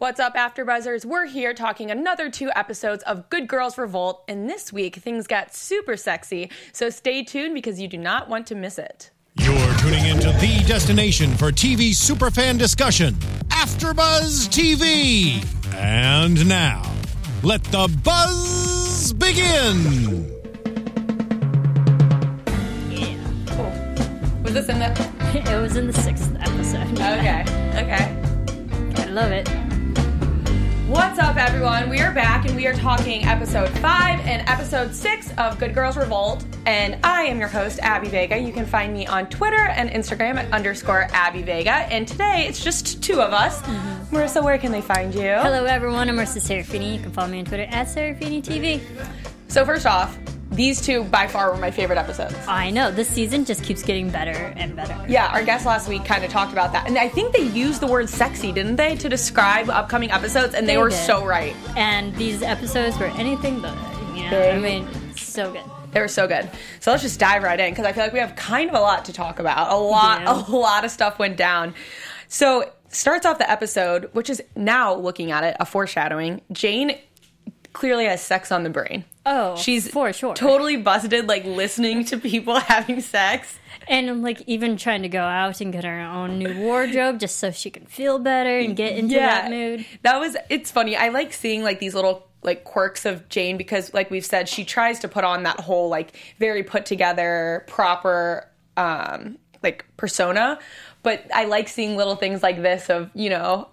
What's up, AfterBuzzers? We're here talking another two episodes of Good Girls Revolt, and this week things got super sexy. So stay tuned because you do not want to miss it. You're tuning into the destination for TV superfan discussion, AfterBuzz TV. And now, let the buzz begin. Yeah. Cool. Was this in the? It was in the sixth episode. Okay. Okay. I love it. What's up, everyone? We are back and we are talking episode five and episode six of Good Girls Revolt. And I am your host, Abby Vega. You can find me on Twitter and Instagram at underscore Abby Vega. And today it's just two of us. Mm-hmm. Marissa, where can they find you? Hello, everyone. I'm Marissa Serafini. You can follow me on Twitter at Serafini TV. So first off, these two by far were my favorite episodes. I know this season just keeps getting better and better. Yeah, our guest last week kind of talked about that. And I think they used the word sexy, didn't they, to describe upcoming episodes? And they, They were did. so right. And these episodes were anything but. You know, They- I mean, so good. They were so good. So let's just dive right in because I feel like we have kind of a lot to talk about. A lot, do. a lot of stuff went down. So starts off the episode, which is now looking at it, a foreshadowing. Jane clearly has sex on the brain. Oh, She's for sure. totally busted, like listening to people having sex. And like even trying to go out and get her own new wardrobe just so she can feel better and get into that mood. That was it's funny. I like seeing like these little like quirks of Jane because like we've said she tries to put on that whole like very put together proper um like persona, but I like seeing little things like this of, you know,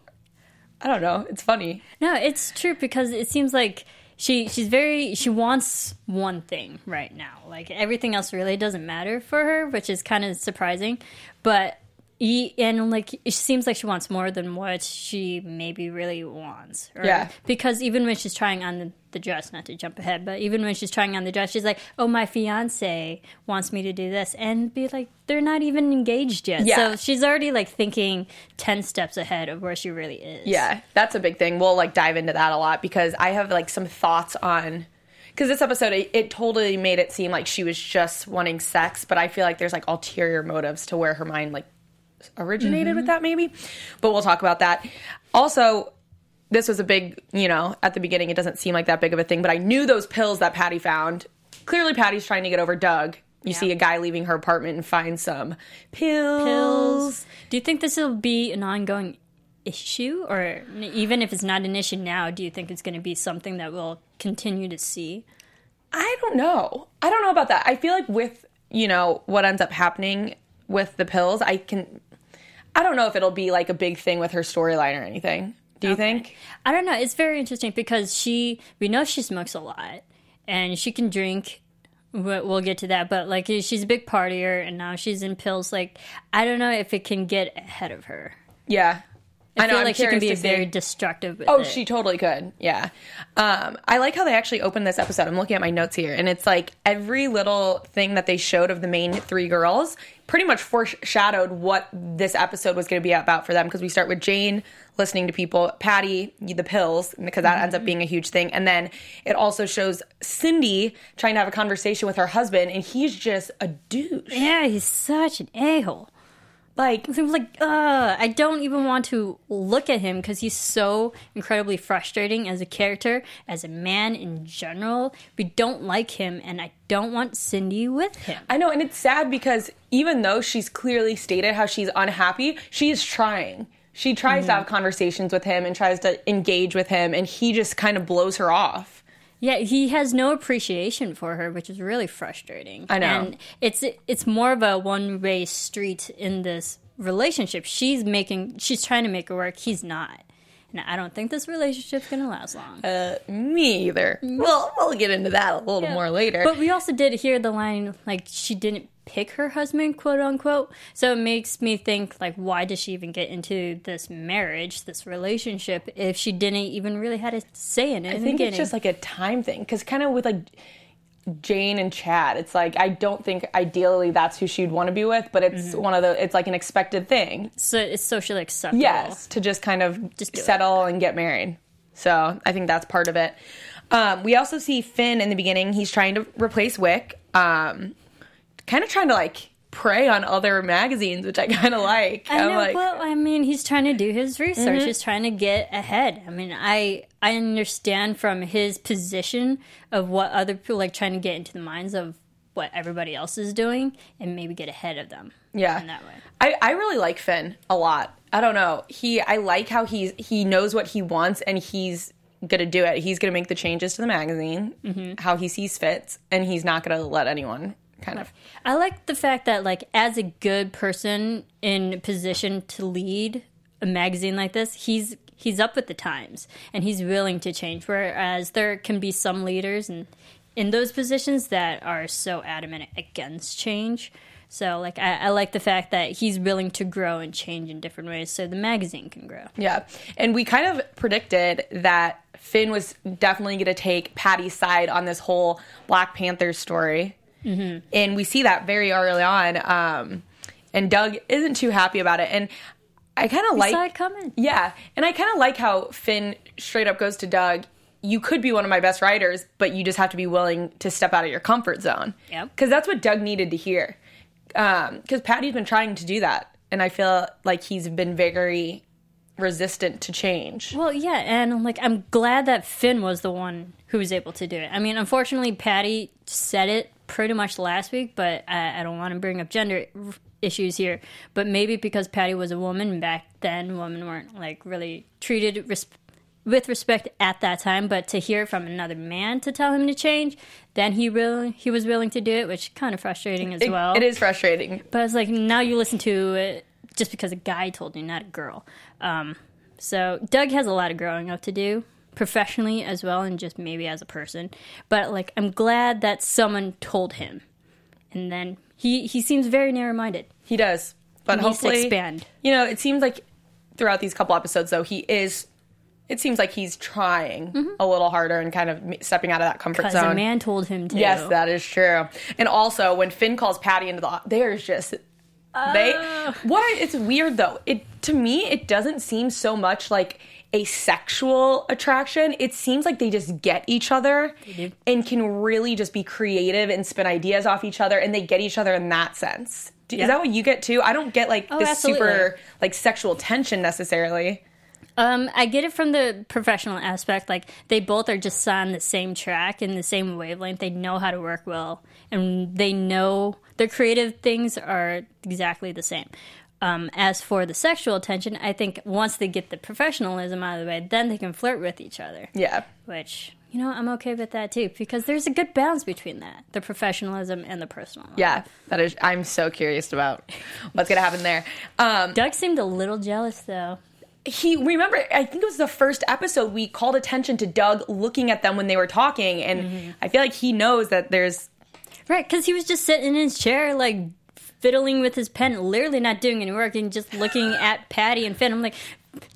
I don't know, it's funny. No, it's true because it seems like she she's very she wants one thing right now. Like everything else really doesn't matter for her, which is kind of surprising. But and like it seems like she wants more than what she maybe really wants. or- Yeah. Because even when she's trying on the, the dress, not to jump ahead, but even when she's trying on the dress, she's like, "Oh, my fiance wants me to do this," and be like, "They're not even engaged yet." Yeah. So she's already like thinking ten steps ahead of where she really is. Yeah, that's a big thing. We'll like dive into that a lot because I have like some thoughts on because this episode it, it totally made it seem like she was just wanting sex, but I feel like there's like ulterior motives to where her mind like originated with mm-hmm. that maybe. But we'll talk about that. Also, this was a big, you know, at the beginning it doesn't seem like that big of a thing, but I knew those pills that Patty found. Clearly Patty's trying to get over Doug. You see a guy leaving her apartment and finds some pills. pills. Do you think this will be an ongoing issue, or even if it's not an issue now, do you think it's going to be something that we'll continue to see? I don't know. I don't know about that. I feel like with, you know, what ends up happening with the pills, I can I don't know if it'll be like a big thing with her storyline or anything. Do you think? I don't know. It's very interesting because she, we know she smokes a lot, and she can drink. we- We'll get to that, but like she's a big partier, and now she's in pills. Like I don't know if it can get ahead of her. Yeah. I, feel I'm like she can be very destructive. Oh, it. she totally could. Yeah. Um, I like how they actually opened this episode. I'm looking at my notes here, and it's like every little thing that they showed of the main three girls pretty much foreshadowed what this episode was going to be about for them. Because we start with Jane listening to people, Patty, the pills, because that ends up being a huge thing. And then it also shows Cindy trying to have a conversation with her husband, and he's just a douche. Yeah, he's such an a hole. Like, I'm like, uh, I don't even want to look at him because he's so incredibly frustrating as a character, as a man in general. We don't like him, and I don't want Cindy with him. I know, and it's sad because even though she's clearly stated how she's unhappy, she's trying. She tries to Mm-hmm. have conversations with him and tries to engage with him, and he just kind of blows her off. Yeah, he has no appreciation for her, which is really frustrating. I know. And it's it's more of a one way street in this relationship. She's making she's trying to make it work. He's not. I don't think this relationship's gonna last long. Uh, me either. Well, we'll get into that a little more later. But we also did hear the line like she didn't pick her husband, quote unquote. So it makes me think like why does she even get into this marriage, this relationship, if she didn't even really had a say in it? I think it's just like a time thing because kind of with like Jane and Chad, it's like I don't think ideally that's who she'd want to be with, but it's Mm-hmm. one of the it's like an expected thing. so it's socially acceptable. Yes, to just kind of Just do it. settle and get married. So I think that's part of it. Um, we also see Finn in the beginning. He's trying to replace Wick. Um, kind of trying to like prey on other magazines, which I kind of like. I know. like, well, I mean, he's trying to do his research. He's trying to get ahead. I mean, I I understand from his position of what other people like trying to get into the minds of what everybody else is doing and maybe get ahead of them. Yeah. in that way. I, I really like Finn a lot. I don't know. He I like how he's he knows what he wants and he's gonna do it. He's gonna make the changes to the magazine Mm-hmm. how he sees fit, and he's not gonna let anyone kind of. I like the fact that like as a good person in position to lead a magazine like this, he's he's up with the times and he's willing to change. Whereas there can be some leaders and in those positions that are so adamant against change. So like I, I like the fact that he's willing to grow and change in different ways so the magazine can grow. Yeah, and we kind of predicted that Finn was definitely gonna take Patty's side on this whole Black Panther story, mm-hmm. and we see that very early on. Um, and Doug isn't too happy about it, and I kind of like Saw it coming. Yeah, and I kind of like how Finn straight up goes to Doug. You could be one of my best writers, but you just have to be willing to step out of your comfort zone. Yep. Because that's what Doug needed to hear. Um, because Patty's been trying to do that, and I feel like he's been very resistant to change. Well, yeah, and like I'm glad that Finn was the one who was able to do it. I mean, unfortunately, Patty said it pretty much last week, but I, I don't want to bring up gender issues here. But maybe because Patty was a woman back then, women weren't like really treated res- with respect at that time. But to hear from another man to tell him to change, then he really he was willing to do it, which kind of frustrating as It- well. it is frustrating. But it's like now you listen to it just because a guy told you, not a girl. Um, so Doug has a lot of growing up to do professionally as well, and just maybe as a person. But like, I'm glad that someone told him, and then he he seems very narrow minded. He does, but He hopefully, expand. You know, it seems like throughout these couple episodes, though, he is. It seems like he's trying mm-hmm. a little harder and kind of stepping out of that comfort Because zone. a man told him to. Yes, that is true. And also, when Finn calls Patty into the, there's just they. Oh. What it's weird though. It to me, it doesn't seem so much like a sexual attraction. It seems like they just get each other and can really just be creative and spin ideas off each other, and they get each other in that sense. Do- Yeah. Is that what you get too? I don't get like Oh, this absolutely. super like sexual tension necessarily. Um, I get it from the professional aspect. Like they both are just on the same track in the same wavelength. They know how to work well, and they know their creative things are exactly the same. Um, as for the sexual attention, I think once they get the professionalism out of the way, then they can flirt with each other. Yeah. Which you know, I'm okay with that too because there's a good balance between that, the professionalism and the personal. life. Yeah, that is. I'm so curious about what's gonna happen there. Um, Doug seemed a little jealous though. he remember i think it was the first episode we called attention to doug looking at them when they were talking and Mm-hmm. i feel like he knows that there's Right, because he was just sitting in his chair, like fiddling with his pen, literally not doing any work, and just looking at Patty and Finn. I'm like,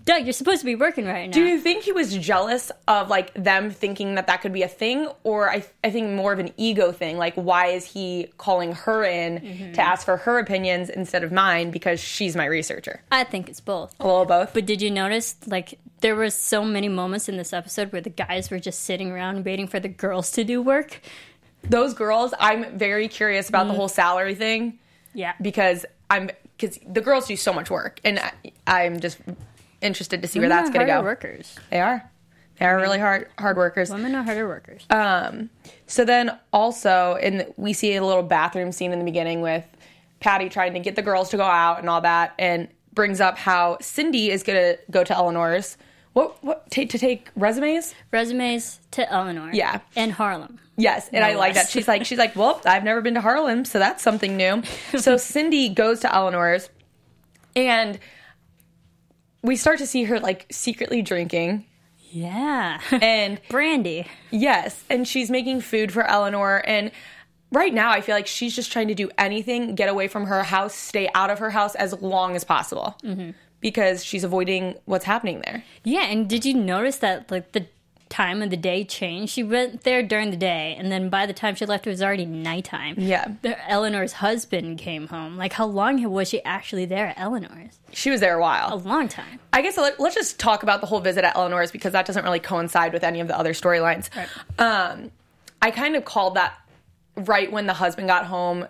Doug, you're supposed to be working right now. do you think he was jealous of like them thinking that that could be a thing or i, I think more of an ego thing like why is he calling her in Mm-hmm. to ask for her opinions instead of mine because she's my researcher I think it's both. a little both But did you notice, like, there were so many moments in this episode where the guys were just sitting around waiting for the girls to do work? those girls i'm very curious about the whole salary thing Yeah. because i'm because the girls do so much work and I, i'm just interested to see where that's going to go workers. They are. They are really hard hard workers. Women are harder workers. Um, so then also, in we see a little bathroom scene in the beginning with Patty trying to get the girls to go out and all that, and brings up how Cindy is going to go to Eleanor's. What what ta to take resumes? Resumes to Eleanor. Yeah. And Harlem. Yes, and No I like that. She's like she's like, well, I've never been to Harlem, so that's something new. so Cindy goes to Eleanor's, and we start to see her like secretly drinking, Yeah. and Brandy. Yes, and she's making food for Eleanor and right now I feel like she's just trying to do anything, get away from her house, stay out of her house as long as possible. Mm-hmm. Because she's avoiding what's happening there. Yeah, and did you notice that like the time of the day changed? She went there during the day, and then by the time she left, it was already nighttime. Yeah. Eleanor's husband came home. Like, how long was she actually there at Eleanor's? She was there a while. A long time. I guess let, us just talk about the whole visit at Eleanor's because that doesn't really coincide with any of the other storylines. Um, I kind of called that right when the husband got home.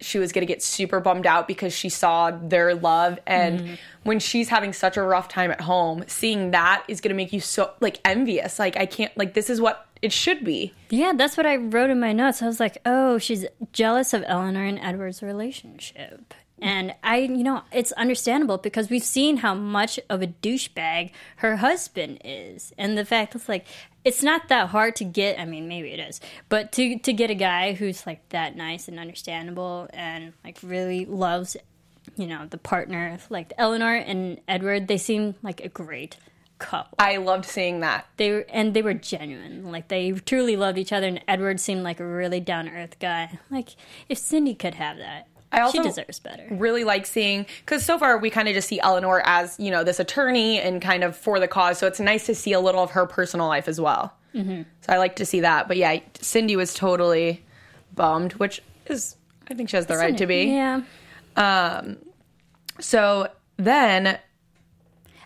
She was going to get super bummed out because she saw their love and mm-hmm. when she's having such a rough time at home seeing that is going to make you so like envious like i can't like this is what it should be Yeah, that's what I wrote in my notes. I was like, oh, she's jealous of Eleanor and Edward's relationship. And I, you know, it's understandable because we've seen how much of a douchebag her husband is. And the fact it's like, it's not that hard to get, I mean, maybe it is, but to, to get a guy who's like that nice and understandable and like really loves, you know, the partner, like Eleanor and Edward, they seem like a great couple. I loved seeing that. They were and they were genuine. Like they truly loved each other and edward seemed like a really down-to-earth guy. Like if cindy could have that I also- she deserves better really like seeing because so far we kind of just see Eleanor as you know this attorney and kind of for the cause. So it's nice to see a little of her personal life as well. Mm-hmm. So I like to see that. But yeah, Cindy was totally bummed, which is I think she has the right to be. yeah Um. So then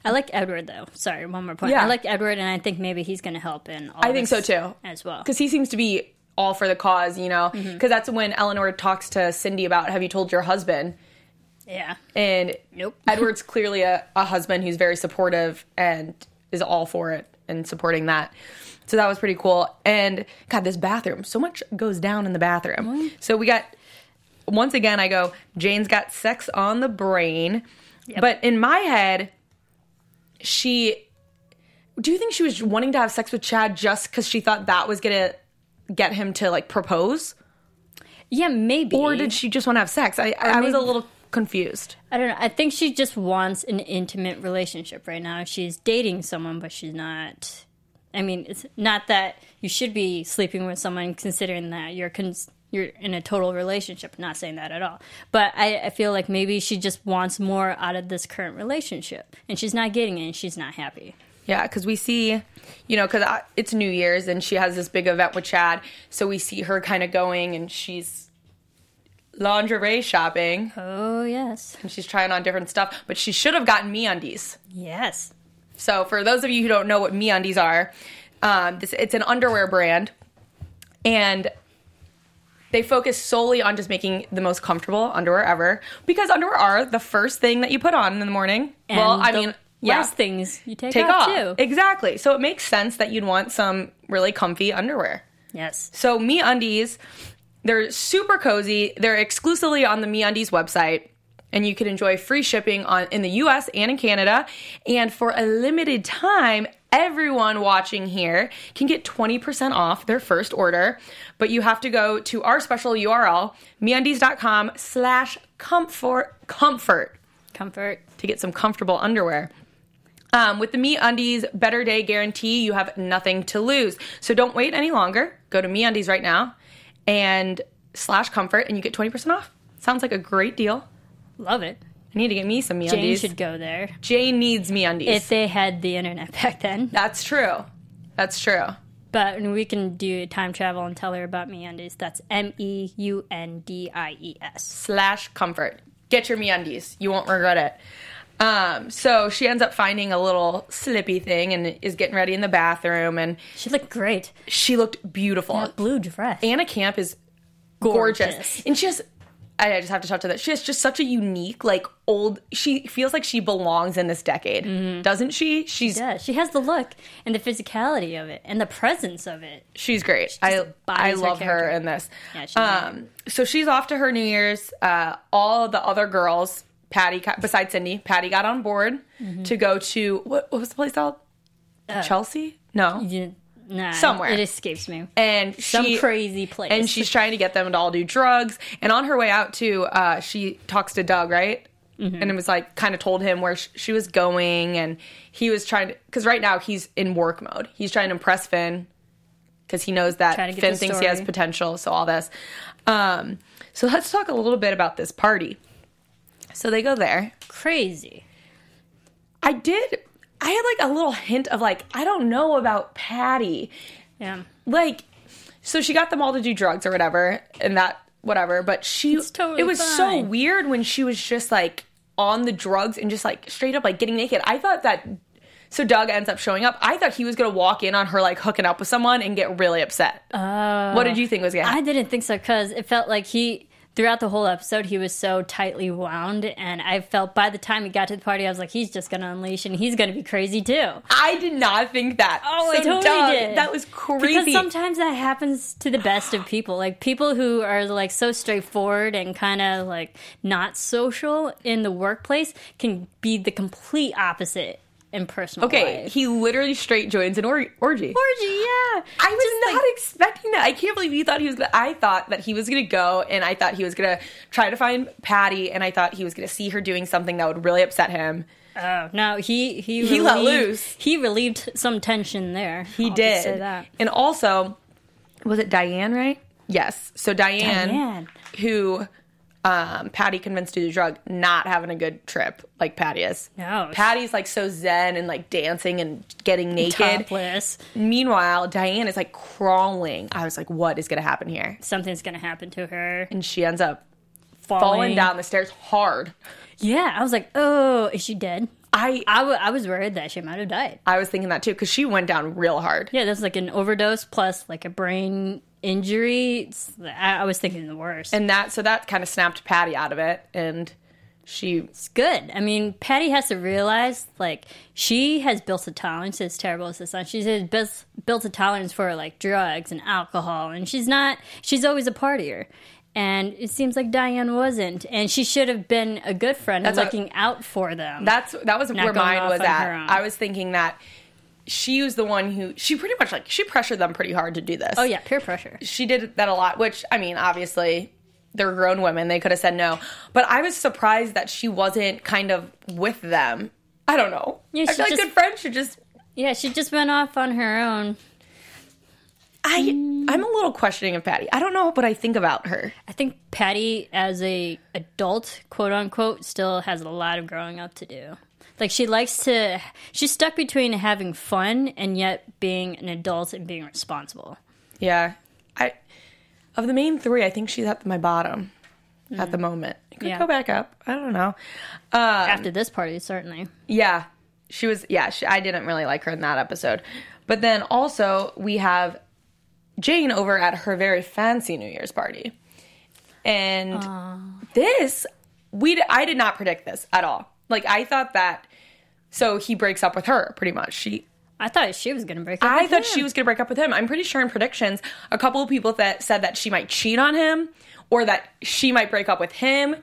i like edward though sorry one more point Yeah. i like edward and i think maybe he's gonna help in all I think so too. as well because he seems to be all for the cause, you know. Because Mm-hmm. that's when Eleanor talks to Cindy about have you told your husband? yeah And Nope. Edward's clearly a, a husband who's very supportive and is all for it and supporting that. So that was pretty cool. And God, this bathroom, so much goes down in the bathroom. So we got, once again, I go, Jane's got sex on the brain. But in my head, she, do you think she was wanting to have sex with Chad just because she thought that was to get him to like propose? yeah maybe Or did she just want to have sex? I, I was a little confused. I don't know. I think she just wants an intimate relationship right now. She's dating someone, but she's not. I mean, it's not that you should be sleeping with someone considering that you're cons- you're in a total relationship. Not saying that at all. But I, I feel like maybe she just wants more out of this current relationship, and she's not getting it, and she's not happy. Yeah, because we see, you know, because it's New Year's and she has this big event with Chad. So we see her kind of going and she's lingerie shopping Oh yes, and she's trying on different stuff. But she should have gotten me undies. yes. So for those of you who don't know what me undies are, um, this, it's an underwear brand. And they focus solely on just making the most comfortable underwear ever because underwear are the first thing that you put on in the morning. And well, I the mean, yeah. last things you take, take off, off. too. Exactly. So it makes sense that you'd want some really comfy underwear. yes. So Me Undies, they're super cozy. They're exclusively on the Me Undies website. And you can enjoy free shipping on in the US and in Canada. And for a limited time, everyone watching here can get 20% off their first order. But you have to go to our special URL, meundies.com slash comfort comfort Comfort. to get some comfortable underwear. Um, with the Me Undies Better Day Guarantee, you have nothing to lose. So don't wait any longer. Go to Me Undies right now and slash comfort, and you get 20% off. Sounds like a great deal. Love it. I need to get me some Me Jane Undies. should go there Jane needs Me Undies. if they had the internet back then. That's true. That's true. But we can do time travel and tell her about me undies. That's M E U N D I E S. slash comfort. Get your me undies. You won't regret it. Um, so she ends up finding a little slippy thing and is getting ready in the bathroom, and She looked great. she looked beautiful. That blue dress. Anna Camp is gorgeous. Gorgeous. And she has I just have to talk to that. She has just such a unique, like old she feels like she belongs in this decade. Doesn't she? She's yeah, she has the look and the physicality of it and the presence of it. she's great. I I embodies her love her, in this. Yeah, she's um so she's off to her New Year's. Uh all the other girls, Patty besides Cindy, Patty got on board Mm-hmm. to go to what what was the place called? Uh, Chelsea? No. You, nah, Somewhere. It escapes me. and Some she, crazy place. and she's trying to get them to all do drugs. And on her way out too, uh, she talks to Doug, right? Mm-hmm. And it was like kind of told him where sh- she was going, and he was trying to because right now he's in work mode. He's trying to impress Finn because he knows that Trying to get Finn thinks he has potential. So all this. Um, so let's talk a little bit about this party. So they go there. crazy. I did. I had like a little hint of like I don't know about Patty Yeah. like so she got them all to do drugs or whatever and that whatever but she totally it was so weird when she was just like on the drugs and just like straight up like getting naked i thought that so doug ends up showing up i thought he was gonna walk in on her like hooking up with someone and get really upset oh. what did you think was gonna I didn't think so because it felt like he throughout the whole episode, he was so tightly wound, and I felt by the time he got to the party, I was like, he's just gonna unleash, and he's gonna be crazy too. I did not think that. Oh, I totally dumb. did. That was crazy. Because sometimes that happens to the best of people. Like people who are like so straightforward and kind of like not social in the workplace can be the complete opposite in personal okay, life. he literally straight joins an or- orgy. Orgy, yeah. I was not expecting that. I can't believe you thought he was gonna I thought that he was gonna go and I thought he was gonna try to find Patty and I thought he was gonna see her doing something that would really upset him. Oh no, he he He let loose. He relieved some tension there. He I'll did. say that. And also, was it Diane, right? Yes. So Diane, Diane. who um, Patty convinced to do drug, not having a good trip like Patty is. No. Patty's like so zen and like dancing and getting naked. Topless. Meanwhile, Diane is like crawling. I was like, what is going to happen here? Something's gonna happen to her. And she ends up Falling, falling down the stairs hard. Yeah, I was like, oh, is she dead? I I, w- I was worried that she might have died. I was thinking that too because she went down real hard. Yeah, that's like an overdose plus like a brain injury. I, I was thinking the worst. And that so that kind of snapped Patty out of it and she it's good. I mean, Patty has to realize like she has built a tolerance. As terrible as this sounds, she has built built a tolerance for like drugs and alcohol, and she's not. She's always a partier. And it seems like Diane wasn't, and she should have been a good friend That's looking out for them. That's that was where mine was at. I was thinking that she was the one who she pretty much like she pressured them pretty hard to do this. oh yeah, peer pressure. she did that a lot. Which I mean, obviously they're grown women; they could have said no. But I was surprised that she wasn't kind of with them. I don't know. Yeah, I feel like just- good friends should just. Yeah, she just went off on her own. I I'm a little questioning of Patty. I don't know what I think about her. I think Patty, as a adult, quote unquote, still has a lot of growing up to do. Like she likes to, she's stuck between having fun and yet being an adult and being responsible. Yeah, I of the main three, I think she's at my bottom at the mm. moment. It could Yeah. go back up. I don't know. Um, After this party, certainly. Yeah, she was. Yeah, she, I didn't really like her in that episode. But then also we have Jane over at her very fancy New Year's party, and this we I did not predict this at all. Like I thought that. So he breaks up with her pretty much. She I thought she was going to break up. I with thought him. she was going to break up with him. I'm pretty sure in predictions, a couple of people that said that she might cheat on him or that she might break up with him,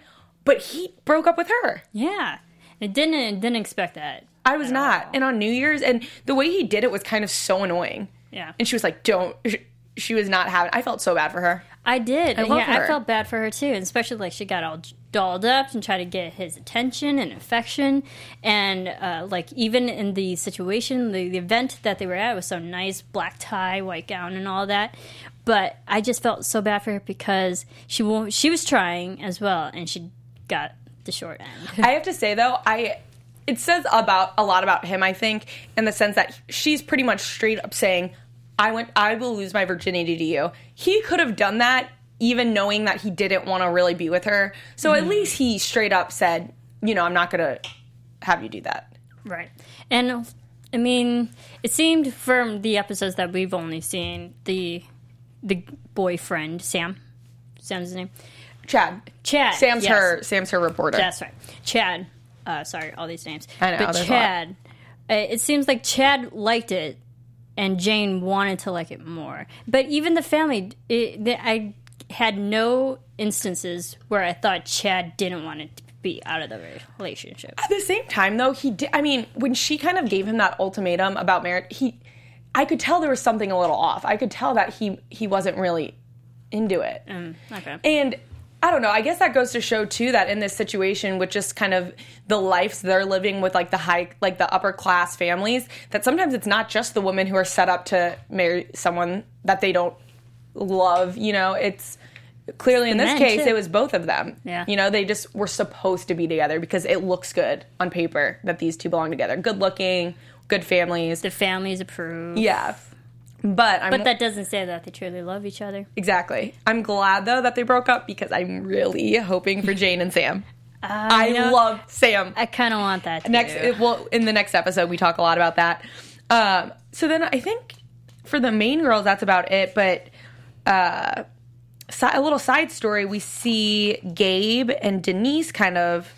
but he broke up with her. Yeah. I didn't, didn't expect that. I was not. And on New Year's, and the way he did it was kind of so annoying. Yeah. And she was like, don't. She was not having. I felt so bad for her. I did. love yeah, her. I felt bad for her too, and especially like she got all dolled up and try to get his attention and affection, and uh, like even in the situation, the, the event that they were at was so nice, black tie, white gown, and all that. But I just felt so bad for her because she wa- she was trying as well, and she got the short end. I have to say though, I it says about a lot about him. I think in the sense that she's pretty much straight up saying, "I went. I will lose my virginity to you." He could have done that even knowing that he didn't want to really be with her. So at least he straight up said, "You know, I'm not gonna have you do that." Right. And I mean, it seemed from the episodes that we've only seen, the the boyfriend, Sam. Sam's his name. Chad. Chad. Sam's yes. her. Sam's her reporter. That's right. Chad. Uh, sorry, all these names. I know, But there's a lot. Chad. Uh, it seems like Chad liked it, and Jane wanted to like it more. But even the family, it, the, I had no instances where I thought Chad didn't want to be out of the relationship. At the same time, though, he did. I mean, when she kind of gave him that ultimatum about marriage, he, I could tell there was something a little off. I could tell that he he wasn't really into it. Mm, okay. And I don't know. I guess that goes to show too that in this situation, with just kind of the lives they're living with, like the high, like the upper class families, that sometimes it's not just the women who are set up to marry someone that they don't love. You know, it's clearly in this men, case too. it was both of them. Yeah. You know, they just were supposed to be together because it looks good on paper that these two belong together. Good looking, good families. the families approve. Yeah. But I'm But that doesn't say that they truly love each other. Exactly. I'm glad though that they broke up because I'm really hoping for Jane and Sam. I know. love Sam. I kind of want that. Too. Next, it, well, in the next episode, we talk a lot about that. Um, so then I think for the main girls, that's about it. But uh, a little side story, we see Gabe and Denise kind of.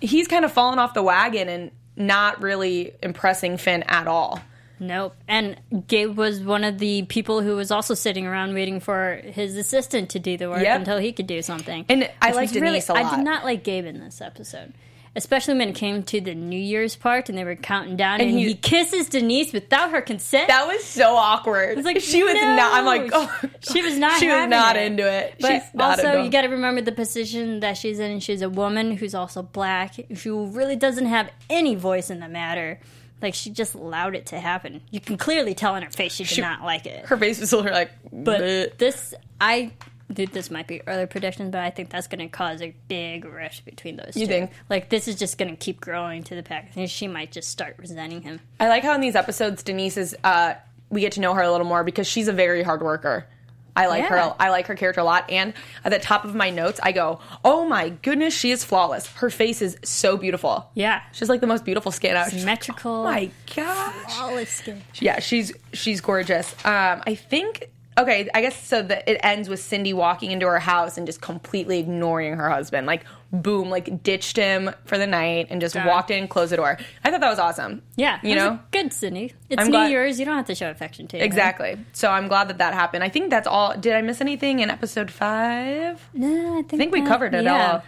He's kind of fallen off the wagon and not really impressing Finn at all. Nope. And Gabe was one of the people who was also sitting around waiting for his assistant to do the work Yep. until he could do something. And I Which like was really- Denise a lot. I did not like Gabe in this episode. Especially when it came to the New Year's part and they were counting down and, And he- he, kisses Denise without her consent. That was so awkward. was like, she was not. I'm like, oh, She was not She was not it. into it. But She's not also, you got to remember the position that she's in. She's a woman who's also black, who really doesn't have any voice in the matter. Like she just allowed it to happen. You can clearly tell in her face she did She- not like it. her face was still like, But "Bleh." this, I this might be early predictions, but I think that's going to cause a big rift between those You two. think? Like this is just going to keep growing to the pack, and she might just start resenting him. I like how in these episodes Denise is. Uh, we get to know her a little more because she's a very hard worker. I like Yeah. her. I like her character a lot. And at the top of my notes, I go, "Oh my goodness, she is flawless. Her face is so beautiful. Yeah, She's like the most beautiful skin out. She's like, symmetrical. oh my gosh. flawless skin. Yeah, she's she's gorgeous. Um, I think okay, I guess so that it ends with Cindy walking into her house and just completely ignoring her husband. Like boom, like ditched him for the night and just Darn. walked in, closed the door. I thought that was awesome. Yeah, You know? good, Cindy. It's I'm New glad- Year's. You don't have to show affection to. Exactly. So I'm glad that that happened. I think that's all. Did I miss anything in episode five? No, I think, I think we covered it yeah. all.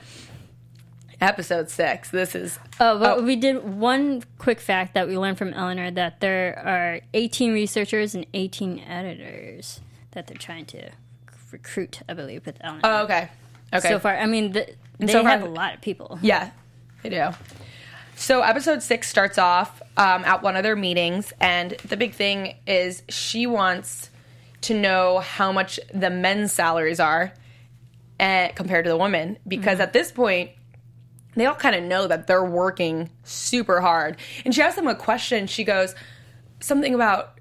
Episode six. This is Oh, but Oh. we did one quick fact that we learned from Eleanor that there are 18 researchers and 18 editors that they're trying to recruit, I believe, with Eleanor. oh, okay. Okay. So far, I mean, the, they so far- have a lot of people. Yeah, they do. So episode six starts off um, at one of their meetings, and the big thing is she wants to know how much the men's salaries are uh, compared to the women, because at this point, they all kind of know that they're working super hard. And she asks them a question. She goes something about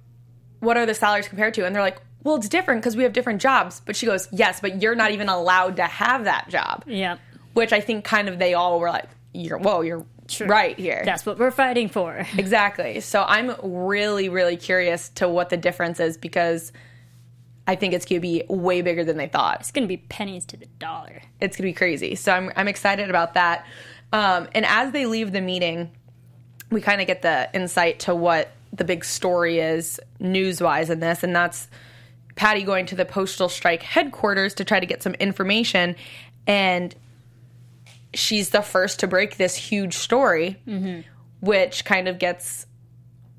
what are the salaries compared to, and they're like. Well, it's different because we have different jobs. But she goes, Yes, but you're not even allowed to have that job Yeah. which I think kind of they all were like, "You're whoa, you're right here." That's what we're fighting for. exactly. So I'm really, really curious to what the difference is because I think it's going to be way bigger than they thought. It's going to be pennies to the dollar. It's going to be crazy. So I'm I'm excited about that. Um, and as they leave the meeting, we kind of get the insight to what the big story is news wise in this, and that's Patty going to the postal strike headquarters to try to get some information, and she's the first to break this huge story, which kind of gets.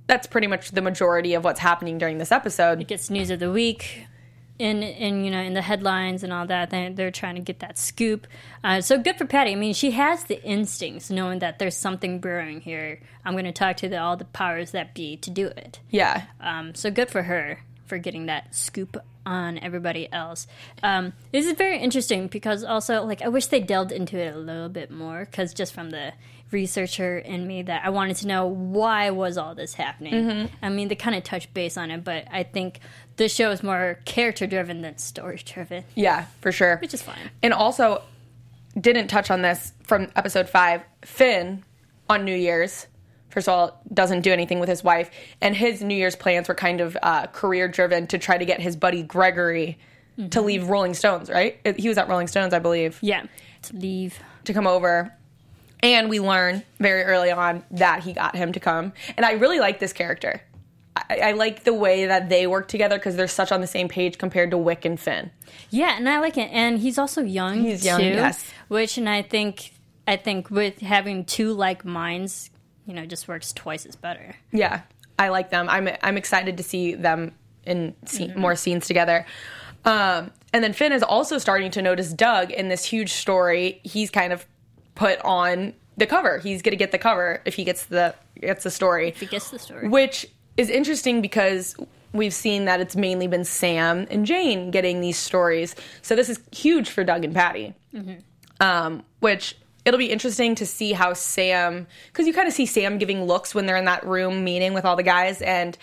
That's pretty much the majority of what's happening during this episode. Gets news of the week. In, in you know in the headlines and all that they're, they're trying to get that scoop uh, so good for patty i mean she has the instincts knowing that there's something brewing here i'm going to talk to the, all the powers that be to do it Yeah, Um, so good for her for getting that scoop on everybody else. Um, this is very interesting because also, like, I wish they delved into it a little bit more because just from the researcher in me that I wanted to know why was all this happening. I mean, they kind of touched base on it, but I think this show is more character driven than story driven, yeah, for sure. which is fine. And also, didn't touch on this from episode five. Finn on New Year's, first of all, doesn't do anything with his wife, and his New Year's plans were kind of uh, career driven to try to get his buddy Gregory to leave Rolling Stones. Right? He was at Rolling Stones, I believe, Yeah, to leave. to come over. And we learn very early on that he got him to come, and I really like this character. I, I like the way that they work together because they're such on the same page compared to Wick and Finn. Yeah, and I like it. And he's also young. He's young, too, yes. Which, and I think, I think with having two like minds, you know, just works twice as better. Yeah, I like them. I'm I'm excited to see them in scene, more scenes together. Um, and then Finn is also starting to notice Doug in this huge story. He's kind of put on the cover. He's going to get the cover if he gets the gets the story, He gets the story. which is interesting because we've seen that it's mainly been Sam and Jane getting these stories. So this is huge for Doug and Patty. Um, which it'll be interesting to see how Sam, because you kind of see Sam giving looks when they're in that room meeting with all the guys, and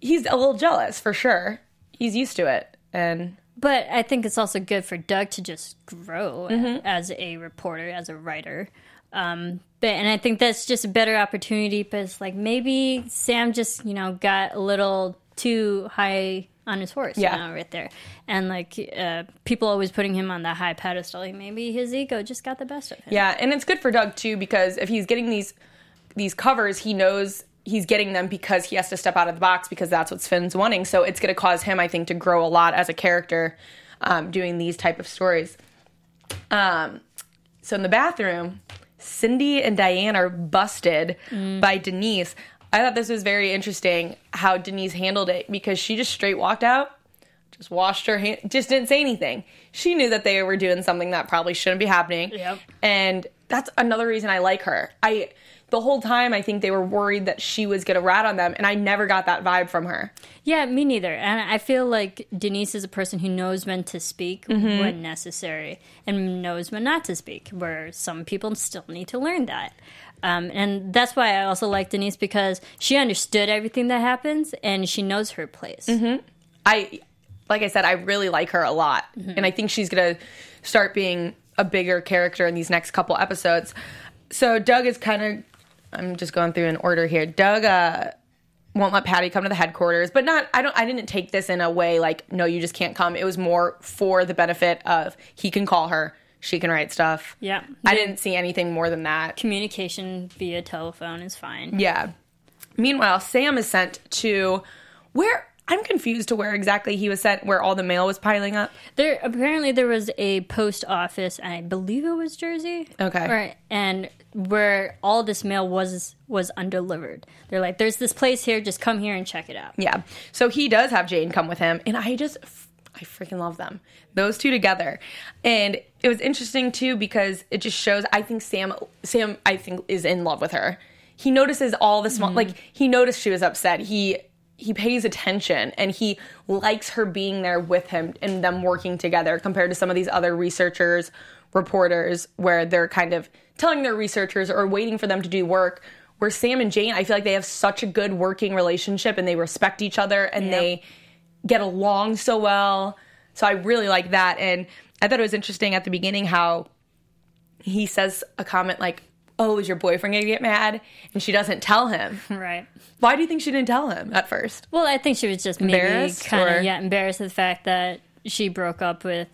he's a little jealous for sure. He's used to it, and But I think it's also good for Doug to just grow Mm-hmm. as a reporter, as a writer. Um, but and I think that's just a better opportunity. But it's like maybe Sam just you know got a little too high on his horse, Yeah. you know, right there. And like uh, people always putting him on that high pedestal. Like maybe his ego just got the best of him. Yeah, and it's good for Doug too because if he's getting these these covers, he knows he's getting them because he has to step out of the box because that's what Finn's wanting. So it's going to cause him, I think, to grow a lot as a character um, doing these type of stories. Um, so in the bathroom, Cindy and Diane are busted by Denise. I thought this was very interesting how Denise handled it because she just straight walked out, just washed her hand, just didn't say anything. She knew that they were doing something that probably shouldn't be happening. Yep. And that's another reason I like her. I the whole time I think they were worried that she was gonna rat on them, and I never got that vibe from her. Yeah, me neither. And I feel like Denise is a person who knows when to speak mm-hmm. when necessary and knows when not to speak, where some people still need to learn that. Um, and that's why I also like Denise because she understood everything that happens and she knows her place. I like I said, I really like her a lot, and I think she's gonna start being a bigger character in these next couple episodes. So Doug is kind of, I'm just going through an order here. Doug uh, won't let Patty come to the headquarters, but not. I don't. I didn't take this in a way like, no, you just can't come. It was more for the benefit of he can call her, she can write stuff. Yeah. I didn't see anything more than that. Communication via telephone is fine. Yeah. Meanwhile, Sam is sent to where I'm confused to where exactly he was sent, where all the mail was piling up. There apparently there was a post office, and I believe it was Jersey. Okay. Right, and where all this mail was was undelivered. They're like, "There's this place here. Just come here and check it out." Yeah. So he does have Jane come with him, and I just, I freaking love them. Those two together. And it was interesting too because it just shows, I think Sam, Sam, I think is in love with her. He notices all the small, like, mm-hmm. he noticed she was upset. He, he pays attention and he likes her being there with him and them working together compared to some of these other researchers, reporters, where they're kind of telling their researchers or waiting for them to do work. Where Sam and Jane, I feel like they have such a good working relationship and they respect each other and Yeah. they get along so well. So I really like that. And I thought it was interesting at the beginning how he says a comment like, Oh, is your boyfriend gonna get mad? And she doesn't tell him. Right. Why do you think she didn't tell him at first? Well, I think she was just maybe Embarrassed, kind of yeah embarrassed of the fact that she broke up with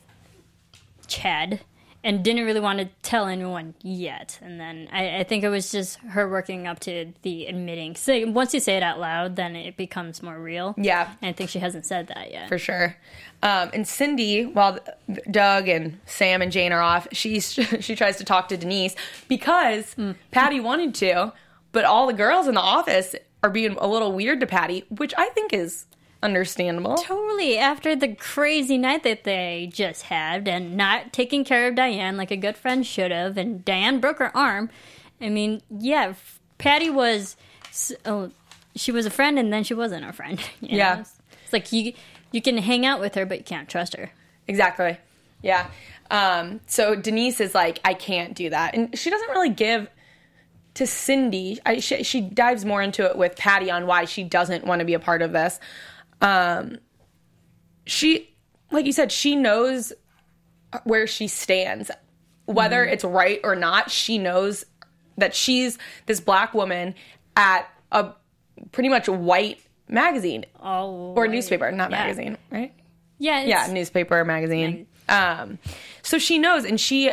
Chad and didn't really want to tell anyone yet. And then I, I think it was just her working up to the admitting. So once you say it out loud, then it becomes more real. Yeah. And I think she hasn't said that yet. for sure. Um, and Cindy, while Doug and Sam and Jane are off, she she tries to talk to Denise because Patty wanted to, but all the girls in the office are being a little weird to Patty, which I think is understandable. Totally. After the crazy night that they just had and not taking care of Diane like a good friend should have, and Diane broke her arm. I mean, yeah, Patty was. Oh, she was a friend and then she wasn't a friend. you know? Yeah. It's like you you can hang out with her, but you can't trust her. Exactly. Yeah. Um, so Denise is like, I can't do that, and she doesn't really give to Cindy. I, she, she dives more into it with Patty on why she doesn't want to be a part of this. Um, she, like you said, she knows where she stands, whether it's right or not. She knows that she's this black woman at a pretty much white magazine Oh, or newspaper, not Yeah. magazine, right? Yeah, yeah, newspaper, magazine. Um, so she knows, and she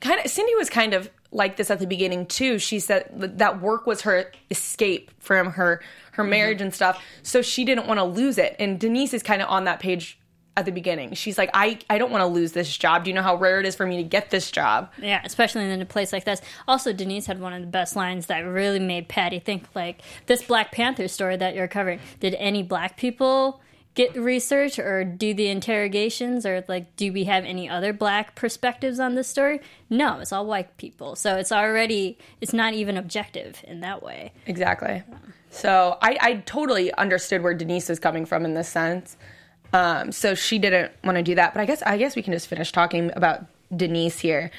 kind of Cindy was kind of like this at the beginning too. She said that work was her escape from her her Mm-hmm. marriage and stuff. So she didn't want to lose it. And Denise is kind of on that page at the beginning. She's like, I I don't want to lose this job. Do you know how rare it is for me to get this job? Yeah, especially in a place like this. Also, Denise had one of the best lines that really made Patty think like this Black Panther story that you're covering. Did any black people get research or do the interrogations or like do we have any other black perspectives on this story? No, it's all white people. So it's already it's not even objective in that way. Exactly. So I, I totally understood where Denise was coming from in this sense. Um, so she didn't want to do that. But I guess I guess we can just finish talking about Denise here,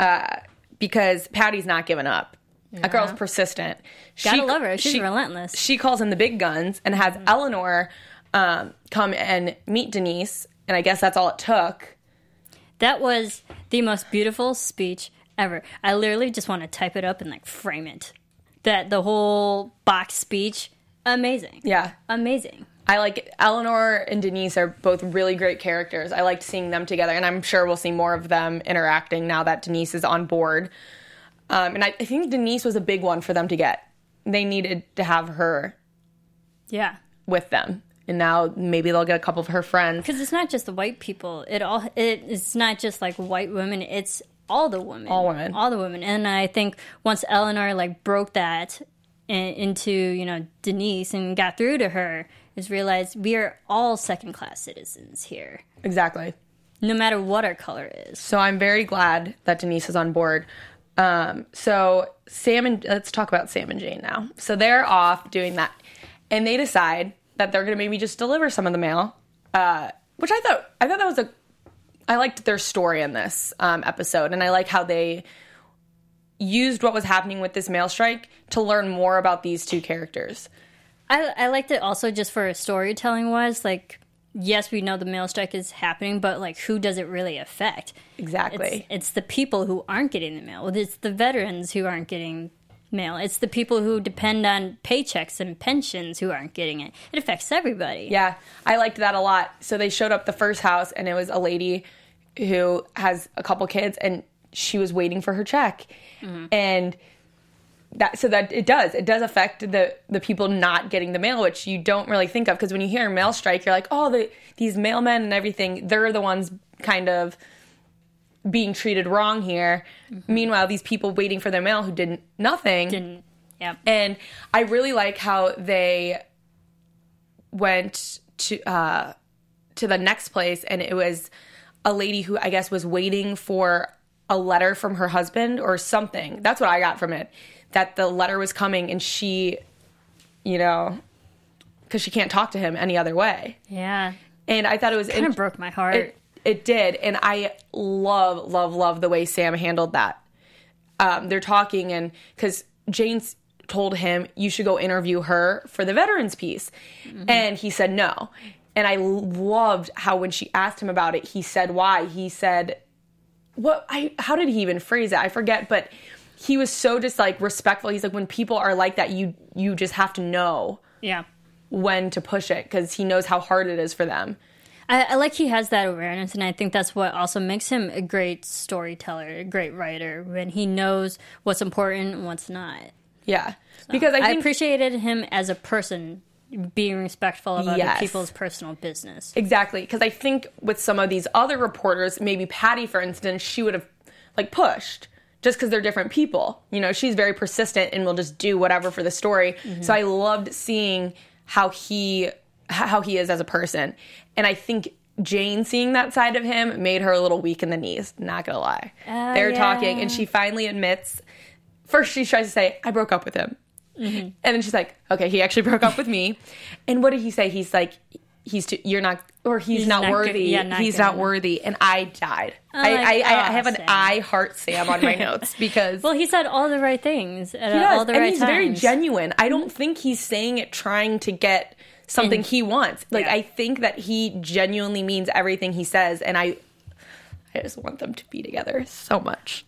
uh, because Patty's not giving up. That girl's persistent. Gotta love her. She's relentless. She calls in the big guns and has Eleanor um, come and meet Denise. And I guess that's all it took. That was the most beautiful speech ever. I literally just want to type it up and like frame it. That the whole box speech, amazing. Yeah. Amazing. I like Eleanor and Denise are both really great characters. I liked seeing them together, and I'm sure we'll see more of them interacting now that Denise is on board. Um, and I, I think Denise was a big one for them to get. They needed to have her Yeah. with them, and now maybe they'll get a couple of her friends. Because it's not just the white people. It all it, it's not just like white women. It's all the women. All women. All the women. And I think once Eleanor like broke that in, into you know Denise and got through to her, is realized we are all second class citizens here, Exactly. no matter what our color is. So I'm very glad that Denise is on board. Um, so Sam and let's talk about Sam and Jane now. So they're off doing that, and they decide that they're going to maybe just deliver some of the mail, uh, which I thought I thought that was a I liked their story in this um, episode, and I like how they used what was happening with this mail strike to learn more about these two characters. I, I liked it also just for a storytelling wise. Like, yes, we know the mail strike is happening, but like, who does it really affect? Exactly. It's, it's the people who aren't getting the mail. It's the veterans who aren't getting mail. It's the people who depend on paychecks and pensions who aren't getting it. It affects everybody. Yeah, I liked that a lot. So they showed up the first house, and it was a lady who has a couple kids, and she was waiting for her check, mm-hmm. and that so that it does it does affect the the people not getting the mail, which you don't really think of because when you hear mail strike, you're like, oh, the these mailmen and everything, they're the ones kind of being treated wrong here. Meanwhile, these people waiting for their mail who did nothing. And yeah, And I really like how they went to uh, to the next place, and it was a lady who I guess was waiting for a letter from her husband or something. That's what I got from it. That the letter was coming, and she, you know, because she can't talk to him any other way. yeah, And I thought it was kind of broke my heart. it, it did, and I love, love, love the way Sam handled that. Um, they're talking, and because Jane's told him you should go interview her for the veterans piece, and he said no. And I loved how when she asked him about it, he said why. He said, "What? I? How did he even phrase it? I forget." But he was so just like respectful. He's like, when people are like that, you you just have to know yeah. when to push it because he knows how hard it is for them. I, I like he has that awareness, and I think that's what also makes him a great storyteller, a great writer, when he knows what's important and what's not. Yeah, because I I appreciated him as a person being respectful of Yes. other people's personal business. Exactly, because I think with some of these other reporters, maybe Patty, for instance, she would have like pushed just because they're different people. You know, she's very persistent and will just do whatever for the story. Mm-hmm. So I loved seeing how he how he is as a person, and I think Jane seeing that side of him made her a little weak in the knees. Not gonna lie, oh, they're yeah. talking, and she finally admits. First, she tries to say, "I broke up with him." Mm-hmm. And then she's like, okay, he actually broke up with me. And what did he say? He's like, he's too, you're not, or he's, He's not, not good- worthy. yeah, not he's not enough. worthy. And I died. I, like, I, I oh, have an Sam. I heart Sam on my notes because Well, he said all the right things at all the and right he's times. very genuine. I don't mm-hmm. think he's saying it trying to get something And- he wants. Like, Yeah. I think that he genuinely means everything he says. And I, I just want them to be together so much.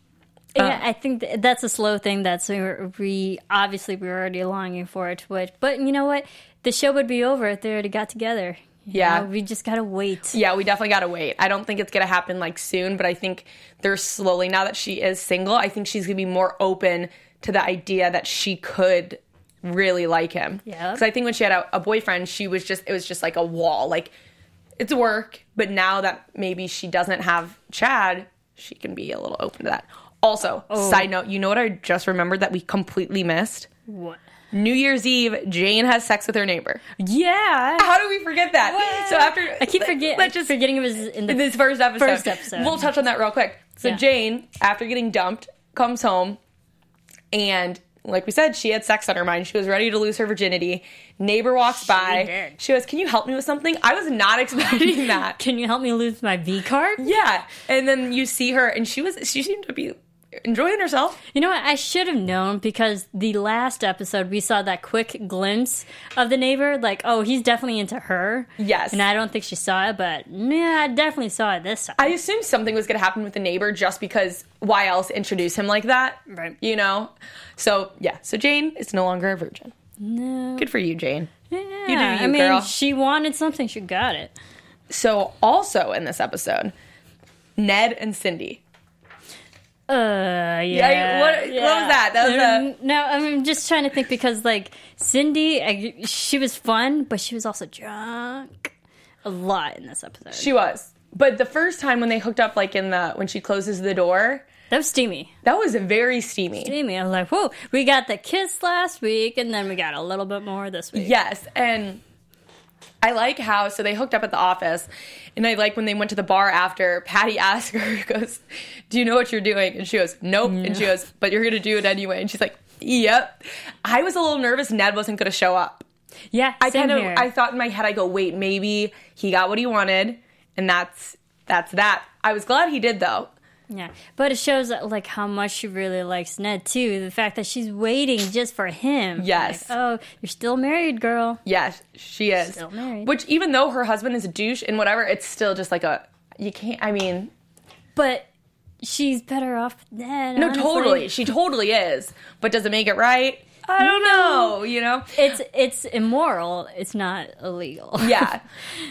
Yeah, I think th- that's a slow thing. That's uh, we obviously we were already longing for it. But but you know what? The show would be over if they already got together. You Yeah. know, we just gotta wait. Yeah, we definitely got to wait. I don't think it's to happen like soon, but I think they're slowly, now that she is single, I think she's to be more open to the idea that she could really like him. Yeah. Because I think when she had a, a boyfriend, she was just, it was just like a wall. Like, it's work, but now that maybe she doesn't have Chad, she can be a little open to that. Also, oh. side note, you know what I just remembered that we completely missed? What? New Year's Eve, Jane has sex with her neighbor. Yeah. How do we forget that? So after I keep forgetting. forget, let's just forgetting it was in the in this first episode. First episode. We'll touch on that real quick. So Yeah. Jane, after getting dumped, comes home and like we said, she had sex on her mind. She was ready to lose her virginity. Neighbor walks by. did. She goes, Can you help me with something? I was not expecting that. Can you help me lose my V card? yeah. And then you see her and she was she seemed to be enjoying herself. You know what? I should have known because the last episode we saw that quick glimpse of the neighbor. Like, oh, he's definitely into her. Yes. And I don't think she saw it, but yeah, I definitely saw it this time. I assumed something was going to happen with the neighbor just because why else introduce him like that? Right. You know? So, yeah. So Jane is no longer a virgin. No. Good for you, Jane. Yeah, do you, I mean, girl. she wanted something, she got it. So, also in this episode, Ned and Cindy. Uh, yeah. what- what was that? That was a- no. I'm just trying to think because like Cindy, I, she was fun, but she was also drunk a lot in this episode. She was. But the first time when they hooked up, like in the when she closes the door, that was steamy. that was very steamy. Steamy. I was like, whoa, we got the kiss last week, and then we got a little bit more this week. Yes, and I like how so they hooked up at the office, and I like when they went to the bar after. Patty asked her, "Goes, do you know what you're doing?" And she goes, "Nope." And she goes, "But you're gonna do it anyway." And she's like, "Yep." I was a little nervous. Ned wasn't gonna show up. Yeah, I kind of. I thought in my head, I go, "Wait, maybe he got what he wanted, and that's that's that." I was glad he did though. Yeah, but it shows like how much she really likes Ned too. The fact that she's waiting just for him. Yes. Like, oh, you're still married, girl. Yes, she is. Still married. Which even though her husband is a douche and whatever, it's still just like a you can't. I mean, But she's better off with Ned. no, honestly. totally, she totally is. But does it make it right? I don't know. You know. It's it's immoral. It's not illegal. Yeah.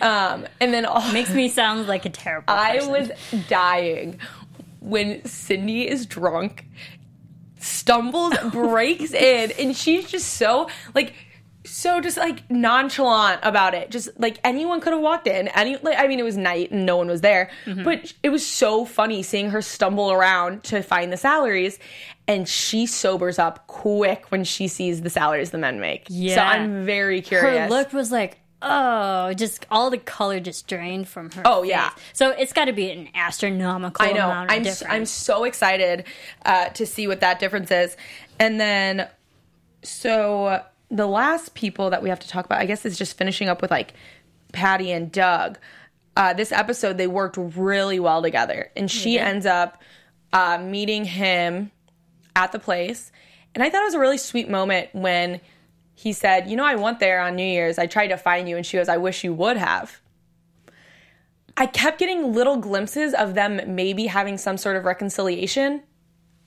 Um, and then all, Makes me sound like a terrible. I person. was dying when Cindy is drunk, stumbles, breaks in, and she's just so like so just like nonchalant about it. Just like anyone could have walked in. Any like I mean it was night and no one was there. Mm-hmm. But it was so funny seeing her stumble around to find the salaries and she sobers up quick when she sees the salaries the men make. Yeah. So I'm very curious. her look was like oh just all the color just drained from her Oh, face. yeah. so it's got to be an astronomical I know. I'm. I'm so excited uh, to see what that difference is. And then, so the last people that we have to talk about, I guess, is just finishing up with like Patty and Doug. Uh, this episode, they worked really well together, and she ends up uh, meeting him at the place. And I thought it was a really sweet moment when he said, "You know, I went there on New Year's. I tried to find you," and she goes, "I wish you would have." I kept getting little glimpses of them maybe having some sort of reconciliation.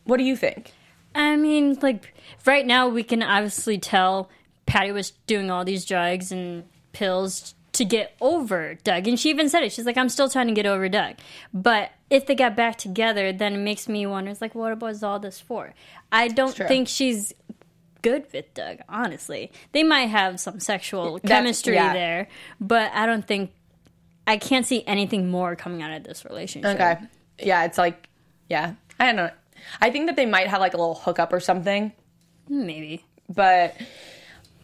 What do you think? I mean, like right now we can obviously tell Patty was doing all these drugs and pills to get over Doug, and she even said it. She's like, "I'm still trying to get over Doug." But if they got back together, then it makes me wonder. It's like, what was all this for? I don't think she's good with Doug. Honestly, they might have some sexual That's- chemistry yeah. there, but I don't think I can't see anything more coming out of this relationship. Okay. Yeah, it's like, yeah, I don't know. I think that they might have like a little hookup or something. maybe. But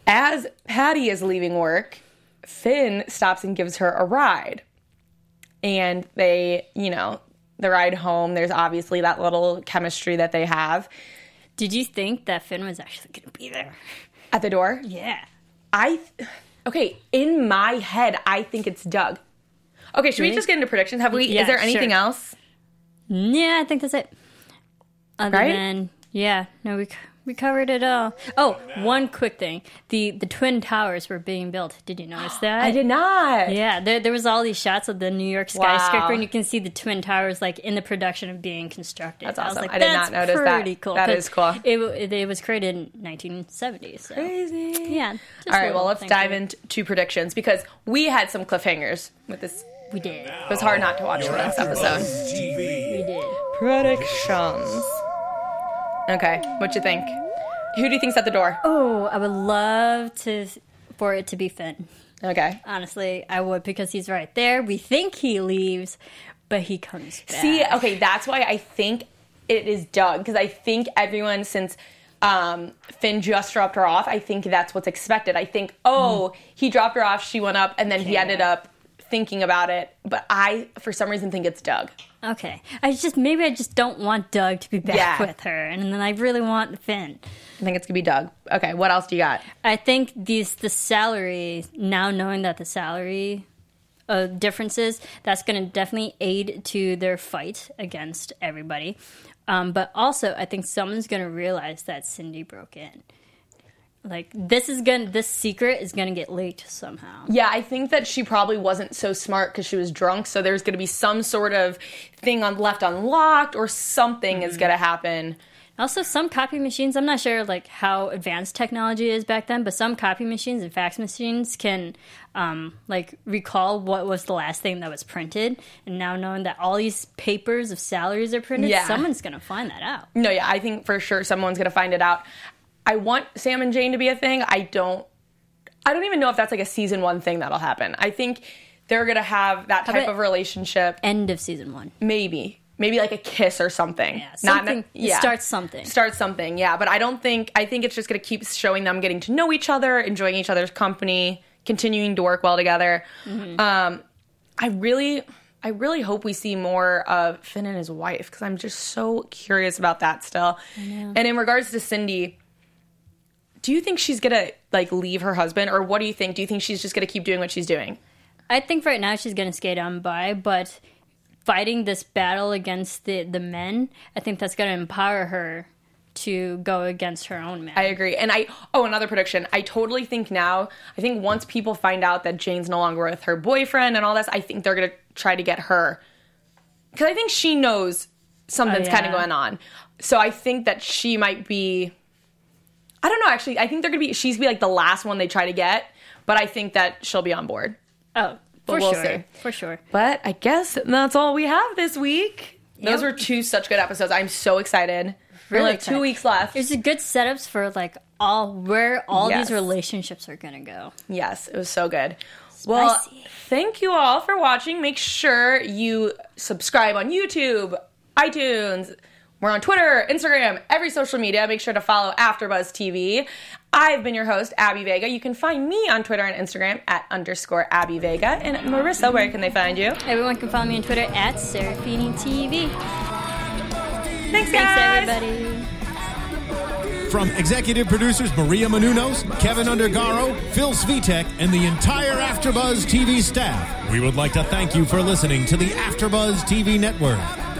as Patty is leaving work, Finn stops and gives her a ride. And they, you know, the ride home, there's obviously that little chemistry that they have Did you think that Finn was actually going to be there? at the door. Yeah. I okay, in my head, I think it's Doug. Okay, should we just get into predictions? Have we? Yeah, is there anything sure. else? Yeah, I think that's it. Other Right? than yeah, no, we we covered it all. Oh, one quick thing: the the twin towers were being built. Did you notice that? I did not. Yeah, there there was all these shots of the New York Wow. skyscraper, and you can see the twin towers like in the production of being constructed. That's I was awesome. like, I did not "That's notice that. That's pretty Cool. That is cool. It, it, it was created in 1970. So Crazy. yeah. All right. Well, let's dive into predictions because we had some cliffhangers with this. We did. It was hard not to watch the next episode. We did. Predictions. Okay, what you think? Who do you think's at the door? Oh, I would love to for it to be Finn. Okay. Honestly, I would because he's right there. We think he leaves, but he comes back. See, okay, that's why I think it is Doug because I think everyone since um, Finn just dropped her off, I think that's what's expected. I think, oh, he dropped her off, she went up, and then he ended up thinking about it. But I, for some reason, think it's Doug. Okay, I just maybe I just don't want Doug to be back Yeah. with her, and then I really want Finn. I think it's gonna be Doug. Okay, what else do you got? I think these the salary now knowing that the salary uh, differences that's going to definitely aid to their fight against everybody. Um, but also, I think someone's going to realize that Cindy broke in. Like this is gonna this secret is gonna get leaked somehow. Yeah, I think that she probably wasn't so smart because she was drunk. So there's to be some sort of thing on left unlocked, or something is going to happen. Also, some copy machines, I'm not sure like how advanced technology is back then, but some copy machines and fax machines can um, like recall what was the last thing that was printed. And now knowing that all these papers of salaries are printed, Yeah. someone's to find that out. No, yeah, I think for sure someone's gonna find it out. I want Sam and Jane to be a thing. I don't. I don't even know if that's like a season one thing that'll happen. I think they're gonna have that type of relationship. End of season one. Maybe, maybe like a kiss or something. Yeah, something- it starts something. Start something. Yeah, but I don't think. I think it's just gonna keep showing them getting to know each other, enjoying each other's company, continuing to work well together. Mm-hmm. Um, I really. I really hope we see more of Finn and his wife because I'm just so curious about that still. And in regards to Cindy, do you think she's gonna like leave her husband, or what do you think? Do you think she's just gonna keep doing what she's doing? I think right now she's going to skate on by, but fighting this battle against the, the men, I think that's going to empower her to go against her own man. I agree. And I oh another prediction. I totally think now. I think once people find out that Jane's no longer with her boyfriend and all this, I think they're gonna try to get her because I think she knows something's Oh, kind of going on. So I think that she might be. I don't know. Actually, I think they're gonna be. She's gonna be like the last one they try to get, but I think that she'll be on board. oh, for we'll sure. see. For sure. But I guess that's all we have this week. Those were two such good episodes. I'm so excited. Really like two weeks left. There's a good setups for like all where all Yes. these relationships are to go. Yes, it was so good. Well, thank you all for watching. Make sure you subscribe on YouTube, iTunes. We're on Twitter, Instagram, every social media. Make sure to follow AfterBuzz TV. I've been your host, Abby Vega. You can find me on Twitter and Instagram at underscore Abby Vega. And Marissa, where can they find you? Everyone can follow me on Twitter at Serafini TV. Thanks, guys. Thanks, everybody. From executive producers Maria Menounos, Kevin Undergaro, Phil Svitek, and the entire AfterBuzz TV staff, we would like to thank you for listening to the AfterBuzz TV network.